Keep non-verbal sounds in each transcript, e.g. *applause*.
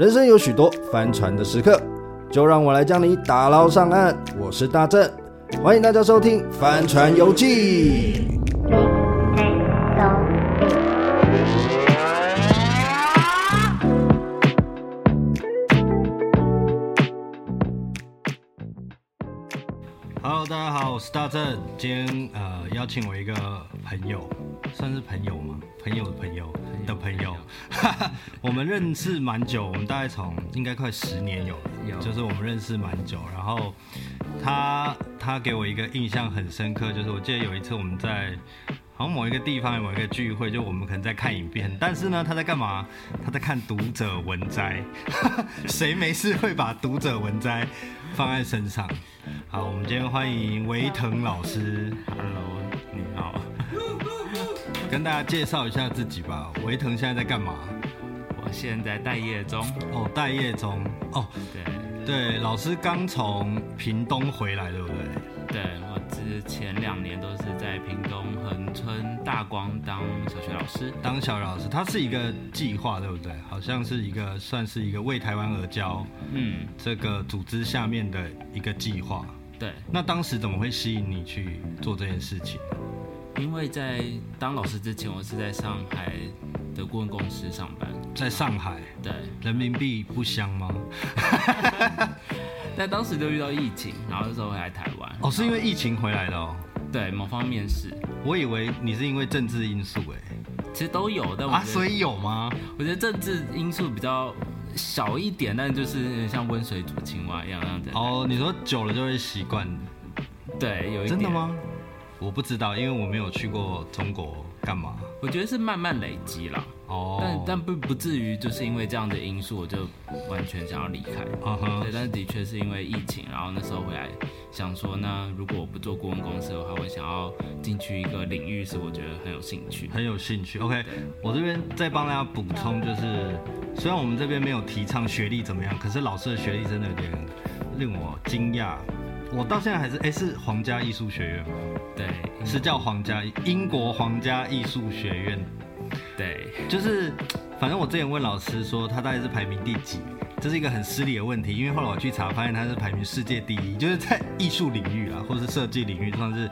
人生有许多帆船的时刻，就让我来将你打捞上岸。我是大正，欢迎大家收听《帆船游记》。Hello，大家好，我是大正。今天呃邀请我一个朋友，算是朋友吗？朋友的朋友的朋友，哈哈，我们认识蛮久，我们大概从应该快十年有了，有，就是我们认识蛮久。然后他他给我一个印象很深刻，就是我记得有一次我们在好像某一个地方有某一个聚会，就我们可能在看影片，但是呢他在干嘛？他在看读者文摘，*laughs* 谁没事会把读者文摘放在身上？好，我们今天欢迎维腾老师。Hello。跟大家介绍一下自己吧。维腾现在在干嘛？我现在待业中。哦，待业中。哦，对对，老师刚从屏东回来，对不对？对，我之前两年都是在屏东恒春大光当小学老师。当小学老师，它是一个计划，对不对？好像是一个算是一个为台湾而教，嗯，这个组织下面的一个计划。对。那当时怎么会吸引你去做这件事情？因为在当老师之前，我是在上海的顾问公司上班。在上海，对，人民币不香吗？*laughs* 但当时就遇到疫情，然后那时候回来台湾。哦，是因为疫情回来的哦。对，某方面是。我以为你是因为政治因素，哎，其实都有，但我啊，所以有吗？我觉得政治因素比较小一点，但就是像温水煮青蛙一样那样子。哦，你说久了就会习惯。对，有一点。真的吗？我不知道，因为我没有去过中国干嘛。我觉得是慢慢累积了，哦，但但不不至于就是因为这样的因素我就完全想要离开。对，但是的确是因为疫情，然后那时候回来想说，那如果我不做顾问公司的话，我想要进去一个领域是我觉得很有兴趣，很有兴趣。OK，我这边再帮大家补充，就是虽然我们这边没有提倡学历怎么样，可是老师的学历真的有点令我惊讶。我到现在还是哎，是皇家艺术学院吗？对，是叫皇家英国皇家艺术学院。对，就是反正我之前问老师说他大概是排名第几，这是一个很失礼的问题，因为后来我去查发现他是排名世界第一，就是在艺术领域啊，或是设计领域算是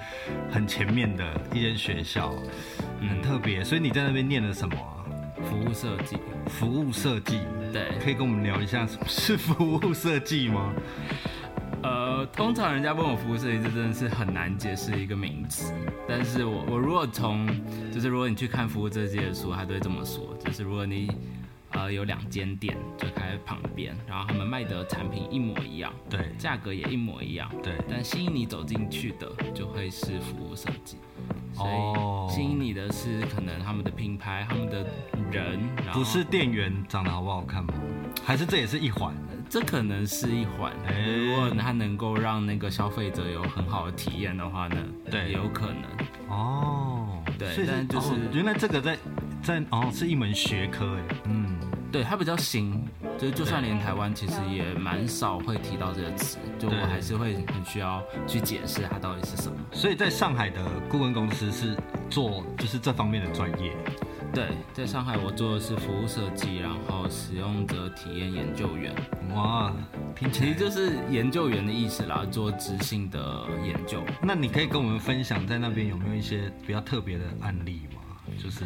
很前面的一间学校，很特别。所以你在那边念了什么啊？服务设计。服务设计。对，可以跟我们聊一下什么是服务设计吗？呃，通常人家问我服务设计，这真的是很难解释一个名词。但是我我如果从，就是如果你去看服务设计的书，他都会这么说，就是如果你呃有两间店就开在旁边，然后他们卖的产品一模一样，对，价格也一模一样，对，但吸引你走进去的就会是服务设计。所以吸引你的是可能他们的品牌，他们的人，然后不是店员长得好不好看吗？还是这也是一环？这可能是一环，欸、如果他能够让那个消费者有很好的体验的话呢，对，有可能。哦，对，但就是、哦、原来这个在在哦是一门学科哎，嗯，对，它比较新，就就算连台湾其实也蛮少会提到这个词，就我还是会很需要去解释它到底是什么。所以在上海的顾问公司是做就是这方面的专业。对，在上海我做的是服务设计，然后使用者体验研究员。哇，其实就是研究员的意思啦，做质性的研究。那你可以跟我们分享，在那边有没有一些比较特别的案例吗？就是，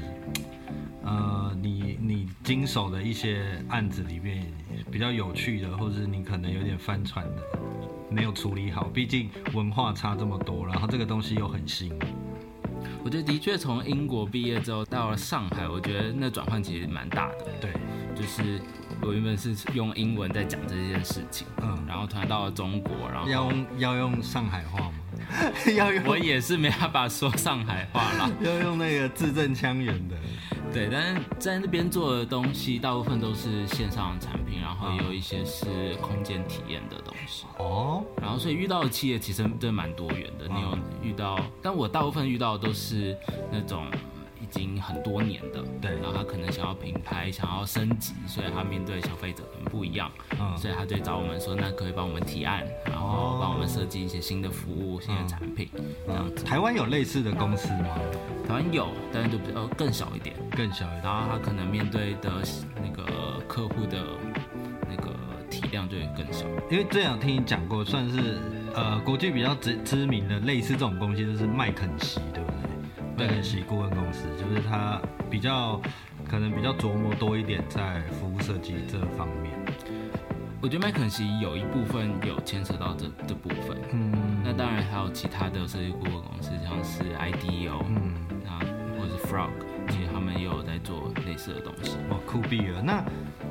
呃，你你经手的一些案子里面比较有趣的，或者是你可能有点翻船的，没有处理好，毕竟文化差这么多，然后这个东西又很新。我觉得的确从英国毕业之后到了上海，我觉得那转换其实蛮大的。对，就是我原本是用英文在讲这件事情，嗯，然后突然到了中国，然后要用要用上海话吗？*laughs* 要用我也是没办法说上海话啦，*laughs* 要用那个字正腔圆的。对，但是在那边做的东西大部分都是线上的产品，然后也有一些是空间体验的东西。哦，然后所以遇到的企业其实真的蛮多元的。你有遇到，但我大部分遇到的都是那种。已经很多年的，对，然后他可能想要品牌，想要升级，所以他面对消费者很不一样，嗯，所以他就找我们说，那可以帮我们提案，然后帮我们设计一些新的服务、新的产品，这样子。台湾有类似的公司吗？台湾有，但是就比较更小一点，更小一点。然后他可能面对的那个客户的那个体量就会更小。因为这样听你讲过，算是呃国际比较知知名的类似这种东西，就是麦肯锡，对不对？麦肯锡顾问公司，就是他比较可能比较琢磨多一点在服务设计这方面。我觉得麦肯锡有一部分有牵扯到这这部分，嗯，那当然还有其他的设计顾问公司，像是 IDEO，嗯，啊，或者是 Frog，其实他们也有在做类似的东西。哇，酷毙了！那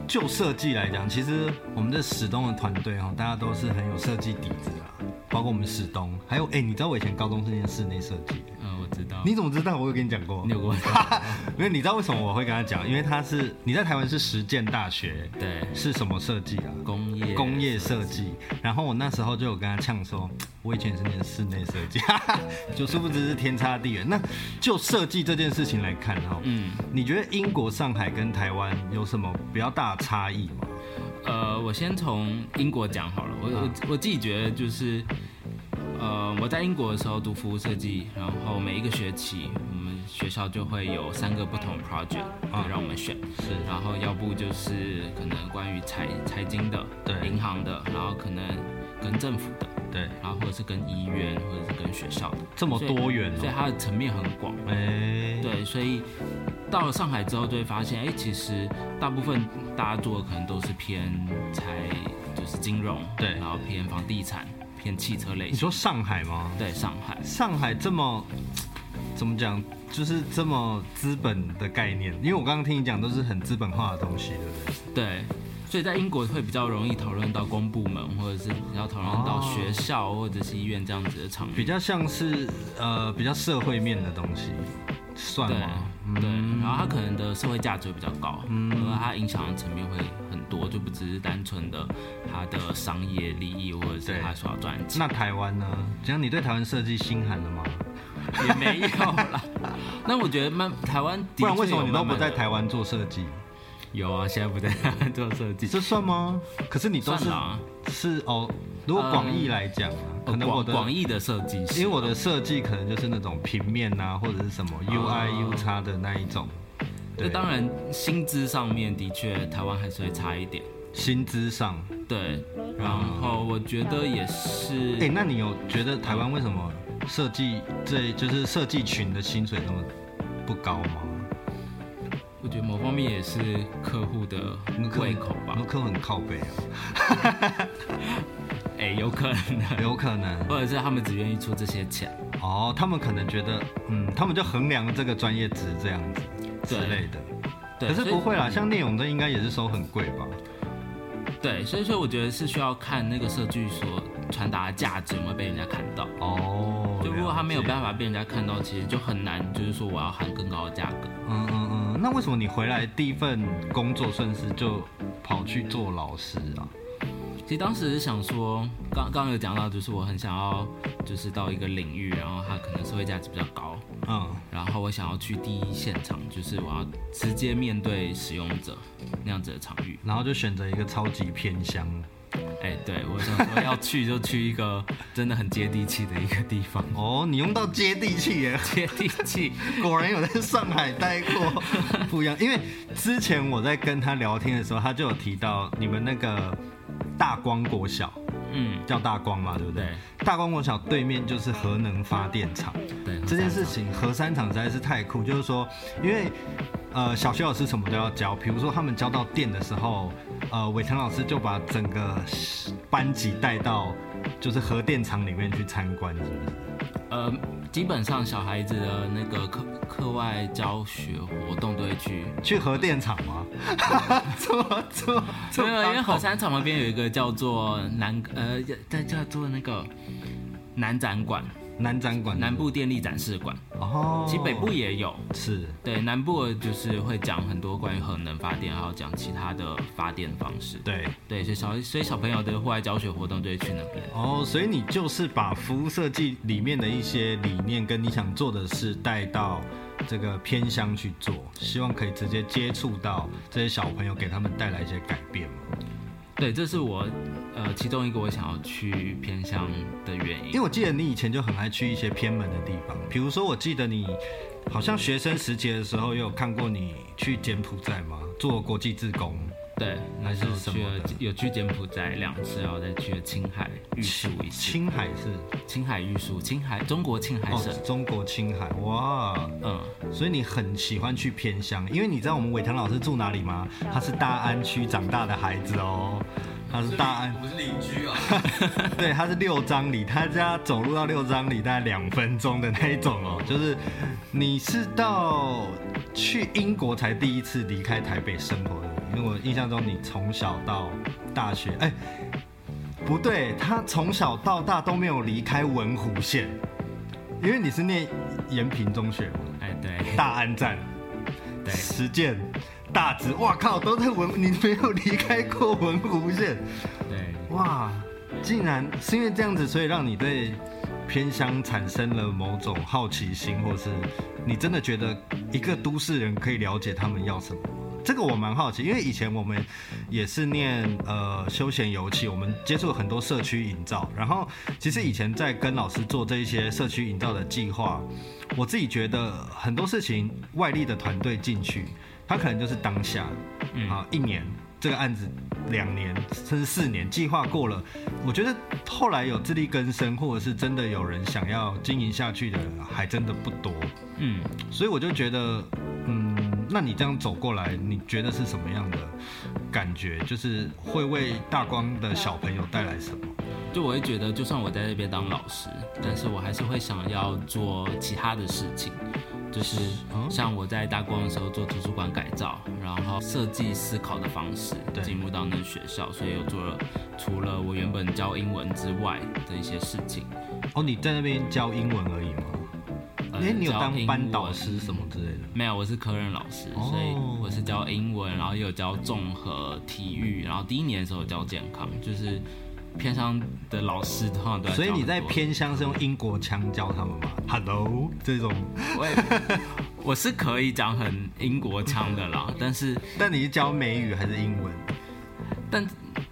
就设计来讲，其实我们这史东的团队哈，大家都是很有设计底子啊，包括我们史东，还有哎、欸，你知道我以前高中是念室内设计的。知道？你怎么知道？我有跟你讲过。*laughs* 你有过？*laughs* 因为你知道为什么我会跟他讲？因为他是你在台湾是实践大学，对，是什么设计啊？工业工业设计。然后我那时候就有跟他呛说，我以前是念室内设计，*laughs* 就殊不知是天差地远。那就设计这件事情来看哈，嗯，你觉得英国上海跟台湾有什么比较大的差异吗？呃，我先从英国讲好了。我我我自己觉得就是。呃，我在英国的时候读服务设计，然后每一个学期我们学校就会有三个不同 project 啊，让我们选，是，然后要不就是可能关于财财经的，对，银行的，然后可能跟政府的，对，然后或者是跟医院或者是跟学校的，这么多元，所以它的层面很广，哎，对，所以到了上海之后就会发现，哎，其实大部分大家做的可能都是偏财，就是金融，对，然后偏房地产。偏汽车类型，你说上海吗？对，上海。上海这么怎么讲，就是这么资本的概念。因为我刚刚听你讲都是很资本化的东西，对不对？对，所以在英国会比较容易讨论到公部门，或者是比较讨论到学校或者是医院这样子的场域，比较像是呃比较社会面的东西。算吗？对，然后它可能的社会价值会比较高，嗯，然后它影响的层面会很多，就不只是单纯的他的商业利益，或者是他所要赚钱。那台湾呢？这样你对台湾设计心寒了吗？也没有啦。那我觉得慢台湾，不然为什么你都不在台湾做设计？有啊，现在不在台湾做设计，这算吗？可是你都是是哦。如果广义来讲啊，可能我的广义的设计，因为我的设计可能就是那种平面啊，或者是什么 UI UX 的那一种。那当然，薪资上面的确台湾还是会差一点。薪资上，对。然后我觉得也是。哎，那你有觉得台湾为什么设计这就是设计群的薪水那么不高吗？我觉得某方面也是客户的胃口吧。客户很靠北啊。*laughs* 哎、欸，有可能，有可能，或者是他们只愿意出这些钱哦，他们可能觉得，嗯，他们就衡量这个专业值这样子之类的。对，可是不会啦，像聂永真应该也是收很贵吧？对，所以说我觉得是需要看那个设计所传达的价值有没有被人家看到。哦，就如果他没有办法被人家看到，其实就很难，就是说我要喊更高的价格。嗯嗯嗯，那为什么你回来第一份工作顺势就跑去做老师啊？其实当时是想说，刚刚有讲到，就是我很想要，就是到一个领域，然后它可能社会价值比较高，嗯，然后我想要去第一现场，就是我要直接面对使用者那样子的场域，然后就选择一个超级偏乡，哎，对，我想说要去就去一个真的很接地气的一个地方。*laughs* 哦，你用到接地气耶，接地气，*laughs* 果然有在上海待过，不一样。因为之前我在跟他聊天的时候，他就有提到你们那个。大光国小，嗯，叫大光嘛，对不对？对，大光国小对面就是核能发电厂。对，这件事情核三厂实在是太酷，就是说，因为呃，小学老师什么都要教，比如说他们教到电的时候，呃，伟成老师就把整个班级带到就是核电厂里面去参观，是不是？呃。基本上小孩子的那个课课外教学活动都会去去核电厂吗？*laughs* 做没有，因为核三厂旁边有一个叫做南呃在叫做那个南展馆。南展馆，南部电力展示馆。哦，其实北部也有，是对南部就是会讲很多关于核能发电，还有讲其他的发电方式。对对，所以小所以小朋友的户外教学活动就会去那边。哦，所以你就是把服务设计里面的一些理念跟你想做的事带到这个偏乡去做，希望可以直接接触到这些小朋友，给他们带来一些改变嘛。对，这是我，呃，其中一个我想要去偏乡的原因。因为我记得你以前就很爱去一些偏门的地方，比如说，我记得你好像学生时节的时候，有看过你去柬埔寨吗，做国际志工。对，那时候去了有去柬埔寨两次，然后再去了青海玉树一次。青海是青海玉树，青海中国青海省，哦，中国青海，哇，嗯，所以你很喜欢去偏乡，因为你知道我们伟腾老师住哪里吗？他是大安区长大的孩子哦。他是大安，我是邻居啊。*laughs* 对，他是六张里，他家走路到六张里大概两分钟的那一种哦。就是你是到去英国才第一次离开台北生活的，因为我印象中你从小到大学，哎，不对，他从小到大都没有离开文湖县，因为你是念延平中学嘛。哎，对，大安站，对，实践。大直，哇靠，都在文，你没有离开过文湖县，对，哇，竟然是因为这样子，所以让你对偏乡产生了某种好奇心，或是你真的觉得一个都市人可以了解他们要什么？这个我蛮好奇，因为以前我们也是念呃休闲游戏，我们接触了很多社区营造，然后其实以前在跟老师做这一些社区营造的计划，我自己觉得很多事情外力的团队进去。他可能就是当下，啊，一年这个案子，两年甚至四年计划过了，我觉得后来有自力更生，或者是真的有人想要经营下去的，还真的不多。嗯，所以我就觉得，嗯，那你这样走过来，你觉得是什么样的感觉？就是会为大光的小朋友带来什么？就我会觉得，就算我在那边当老师，但是我还是会想要做其他的事情。就是像我在大光的时候做图书馆改造，然后设计思考的方式进入到那个学校，所以有做了除了我原本教英文之外的一些事情。哦，你在那边教英文而已吗？哎、呃，你有当班导师什么之类的？没有，我是科任老师，所以我是教英文，然后也有教综合体育，然后第一年的时候教健康，就是。偏乡的老师通常都，所以你在偏乡是用英国腔教他们吗？Hello，这种，*laughs* 我也我是可以讲很英国腔的啦，但是 *laughs* 但你是教美语还是英文？但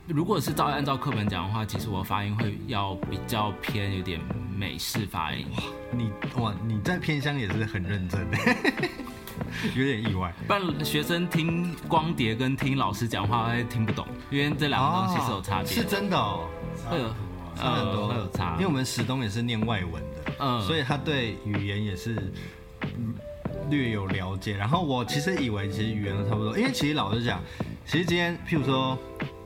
如果是照按照课本讲的话，其实我发音会要比较偏有点美式发音。哇，你哇你在偏乡也是很认真，*laughs* 有点意外。不然学生听光碟跟听老师讲话会听不懂，因为这两个东西是有差别。是真的哦。会有差很多，会有差，因为我们史东也是念外文的，嗯，所以他对语言也是略有了解。然后我其实以为其实语言都差不多，因为其实老实讲，其实今天譬如说，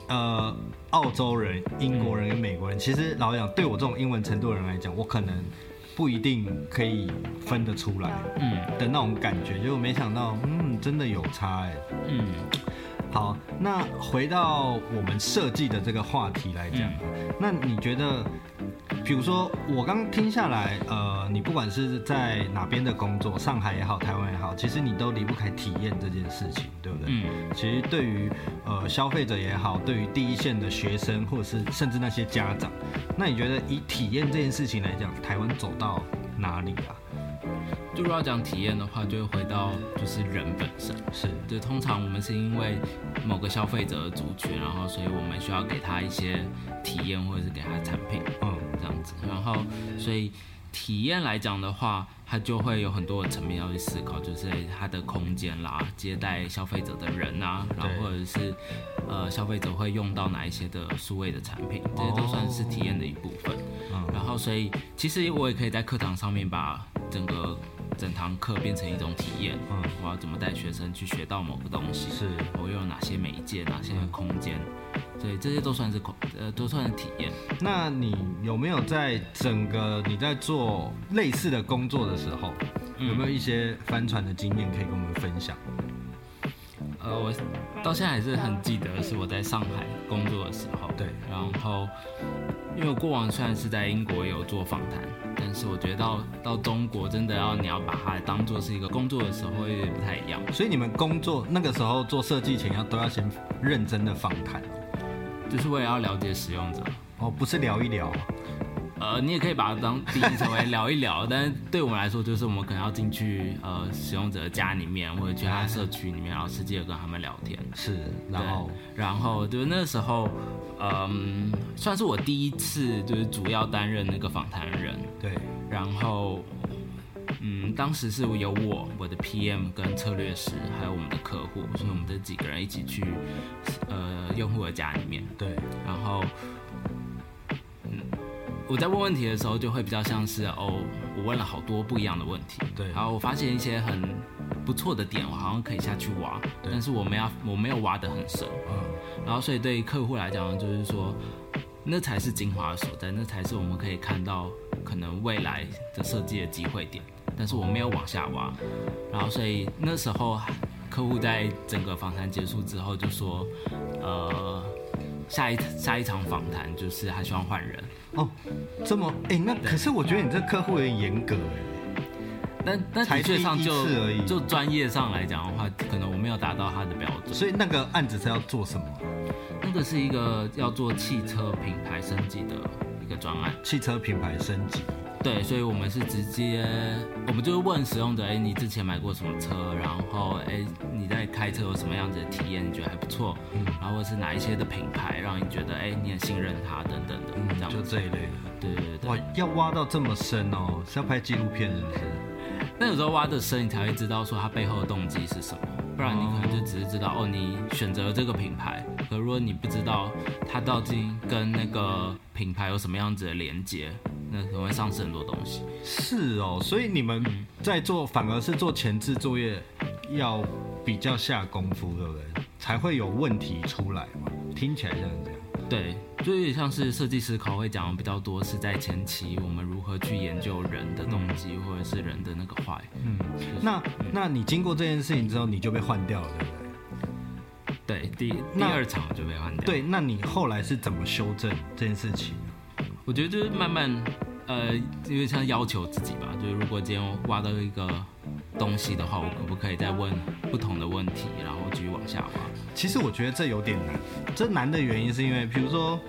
呃，澳洲人、英国人跟美国人，其实老实讲，对我这种英文程度的人来讲，我可能不一定可以分得出来，嗯。的那种感觉，就没想到，嗯，真的有差哎，嗯。好，那回到我们设计的这个话题来讲，嗯，那你觉得，比如说我刚听下来，呃，你不管是在哪边的工作，上海也好，台湾也好，其实你都离不开体验这件事情，对不对？嗯，其实对于呃消费者也好，对于第一线的学生，或者是甚至那些家长，那你觉得以体验这件事情来讲，台湾走到哪里啊？就如果要讲体验的话，就会回到就是人本身，是。就通常我们是因为某个消费者的族群，然后所以我们需要给他一些体验或者是给他产品，嗯，这样子，然后所以体验来讲的话，它就会有很多的层面要去思考，就是它的空间啦，接待消费者的人啊，然后或者是呃消费者会用到哪一些的数位的产品，这些都算是体验的一部分。嗯，然后所以其实我也可以在课堂上面把整个。整堂课变成一种体验，嗯，我要怎么带学生去学到某个东西？是，我用哪些媒介，哪些空间？对、嗯，这些都算是空，呃，都算是体验。那你有没有在整个你在做类似的工作的时候，嗯、有没有一些帆船的经验可以跟我们分享？呃，我到现在还是很记得是我在上海工作的时候，对，然后因为我过往虽然是在英国有做访谈，但是我觉得到到中国真的要你要把它当做是一个工作的时候，会有点不太一样。所以你们工作那个时候做设计前要都要先认真的访谈，就是为了要了解使用者哦，不是聊一聊。呃，你也可以把它当定义成为聊一聊，*laughs* 但是对我们来说，就是我们可能要进去呃使用者的家里面或者去他社区里面，然后实际的跟他们聊天。是，然后然后就是那个时候，嗯，算是我第一次就是主要担任那个访谈人。对，然后嗯，当时是有我、我的 PM 跟策略师，还有我们的客户，所以我们这几个人一起去呃用户的家里面。对，然后嗯，我在问问题的时候就会比较像是哦，我问了好多不一样的问题。对，然后我发现一些很不错的点，我好像可以下去挖，但是我们要我没有挖得很深。嗯，然后所以对于客户来讲，就是说。那才是精华所在，那才是我们可以看到可能未来的设计的机会点。但是我没有往下挖，然后所以那时候客户在整个访谈结束之后就说，呃，下一下一场访谈就是还希望换人。哦，这么哎、欸，那可是我觉得你这客户有点严格哎。但但的确上就就专业上来讲的话，可能我没有达到他的标准。所以那个案子是要做什么？那个是一个要做汽车品牌升级的一个专案，汽车品牌升级。对，所以我们是直接，我们就是问使用者，哎，你之前买过什么车？然后，哎，你在开车有什么样子的体验？你觉得还不错？嗯，然后或是哪一些的品牌让你觉得，哎，你很信任它等等的，嗯，这样就这一类的。对对对。哇，要挖到这么深哦，是要拍纪录片是不是？那有时候挖的深，你才会知道说它背后的动机是什么，不然你可能就只是知道，哦，你选择了这个品牌。可如果你不知道它到底跟那个品牌有什么样子的连接，那可能会丧失很多东西。是哦，所以你们在做，反而是做前置作业要比较下功夫，对不对？才会有问题出来嘛？听起来像这样。对，就有点像是设计思考会讲的比较多，是在前期我们如何去研究人的动机，或者是人的那个坏。嗯，就是、那那你经过这件事情之后，你就被换掉了，对不对？对，第第二场就被换掉。对，那你后来是怎么修正这件事情？我觉得就是慢慢，呃，因为像要求自己吧，就是如果今天挖到一个东西的话，我可不可以再问不同的问题，然后继续往下挖？其实我觉得这有点难。这难的原因是因为，比如说，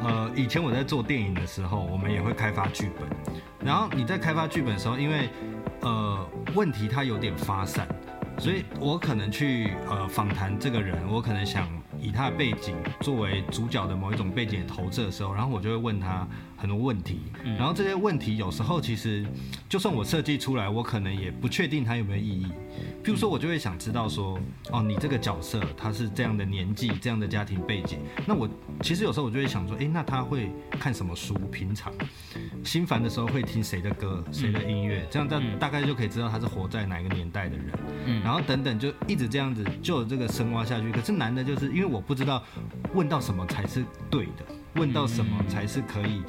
呃，以前我在做电影的时候，我们也会开发剧本，然后你在开发剧本的时候，因为呃问题它有点发散。所以我可能去呃访谈这个人，我可能想以他的背景作为主角的某一种背景投射的时候，然后我就会问他很多问题，然后这些问题有时候其实就算我设计出来，我可能也不确定它有没有意义。譬如说，我就会想知道说，哦，你这个角色他是这样的年纪，这样的家庭背景。那我其实有时候我就会想说，诶，那他会看什么书？平常心烦的时候会听谁的歌、谁的音乐？这样大大概就可以知道他是活在哪一个年代的人。嗯，然后等等，就一直这样子，就有这个深挖下去。可是难的就是，因为我不知道问到什么才是对的，问到什么才是可以。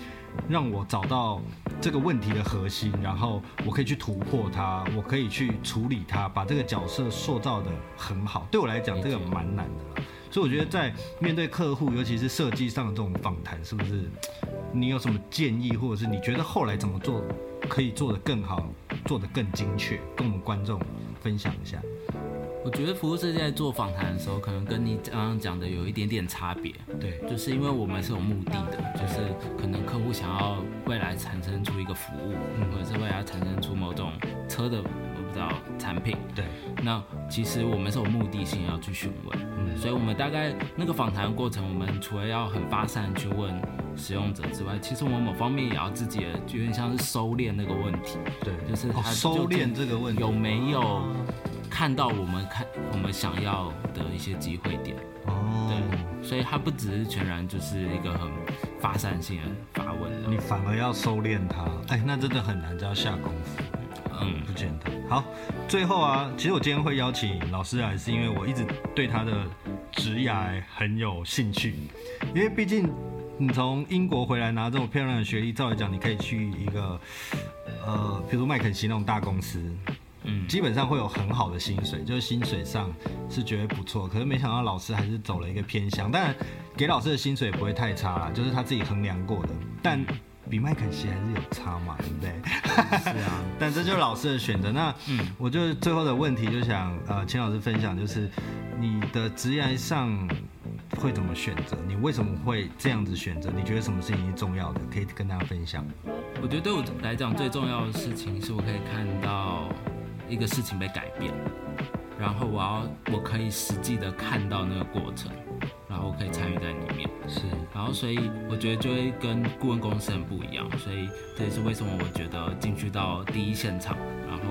让我找到这个问题的核心，然后我可以去突破它，我可以去处理它，把这个角色塑造得很好。对我来讲，这个蛮难的。所以我觉得在面对客户，尤其是设计上的这种访谈，是不是你有什么建议，或者是你觉得后来怎么做可以做得更好，做得更精确，跟我们观众分享一下？我觉得服务设计在做访谈的时候，可能跟你刚刚讲的有一点点差别。对，就是因为我们是有目的的，就是可能客户想要未来产生出一个服务，或者是未来产生出某种车的我不知道产品。对，那其实我们是有目的性要去询问。嗯，所以我们大概那个访谈过程，我们除了要很发散去问使用者之外，其实我们某方面也要自己的，就有点像是收敛那个问题。对，就是他收敛这个问题。有没有？看到我们看我们想要的一些机会点。哦，对，所以它不只是全然就是一个很发散性的发问，你反而要收敛它，哎，那真的很难，就要下功夫，嗯，不简单。好，最后啊，其实我今天会邀请老师来，是因为我一直对他的职涯很有兴趣，因为毕竟你从英国回来拿这么漂亮的学历，照理讲你可以去一个呃，比如麦肯锡那种大公司。嗯，基本上会有很好的薪水，就是薪水上是绝对不错。可是没想到老师还是走了一个偏乡，当然给老师的薪水也不会太差啦，就是他自己衡量过的。但比麦肯锡还是有差嘛，对不对？是啊，*laughs* 但这就是老师的选择。那嗯，我就最后的问题就想呃，请老师分享，就是你的职业上会怎么选择？你为什么会这样子选择？你觉得什么事情是重要的？可以跟大家分享。我觉得对我来讲最重要的事情是我可以看到。一个事情被改变，然后我要我可以实际的看到那个过程，然后我可以参与在里面。是，然后所以我觉得就会跟顾问公司很不一样，所以这也是为什么我觉得进去到第一现场，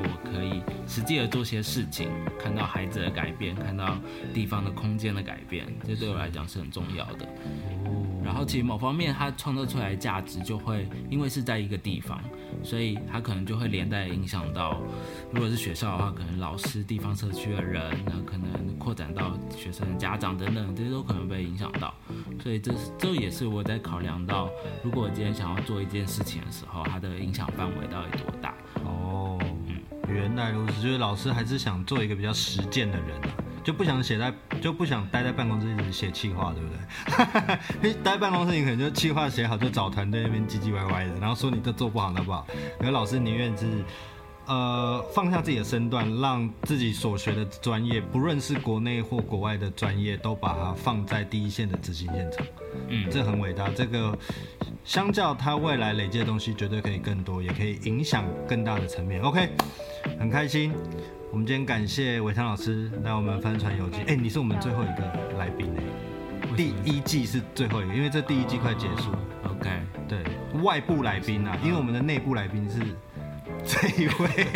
我可以实际的做些事情，看到孩子的改变，看到地方的空间的改变，这对我来讲是很重要的。然后其实某方面它创造出来的价值就会，因为是在一个地方，所以它可能就会连带影响到，如果是学校的话，可能老师、地方社区的人，那可能扩展到学生的家长等等，这些都可能被影响到。所以这这也是我在考量到，如果我今天想要做一件事情的时候，它的影响范围到底多大？哦，嗯，原来如此，就是老师还是想做一个比较实践的人啊。就不想写在，就不想待在办公室一直写企划，对不对？*laughs* 待在办公室，你可能就企划写好，就找团队那边唧唧歪歪的，然后说你这做不好，好不好？可老师宁愿是，呃，放下自己的身段，让自己所学的专业，不论是国内或国外的专业，都把它放在第一线的执行现场。嗯，这很伟大。这个相较他未来累积的东西，绝对可以更多，也可以影响更大的层面。OK，很开心。我们今天感谢伟强老师来我们《帆船游记》。哎，你是我们最后一个来宾哎，第一季是最后一个，因为这第一季快结束。OK，对，外部来宾啊，因为我们的内部来宾是这一位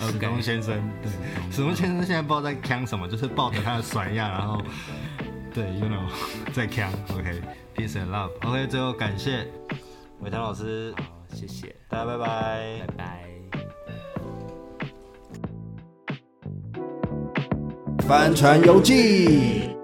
*laughs* 史东先生。对，史东先生现在不知道在呛什么，就是抱着他的甩样，然后对，you know，*laughs* 在呛。OK，peace and love。OK，最后感谢伟强老师，好，谢谢大家，拜拜，拜拜。帆船游记。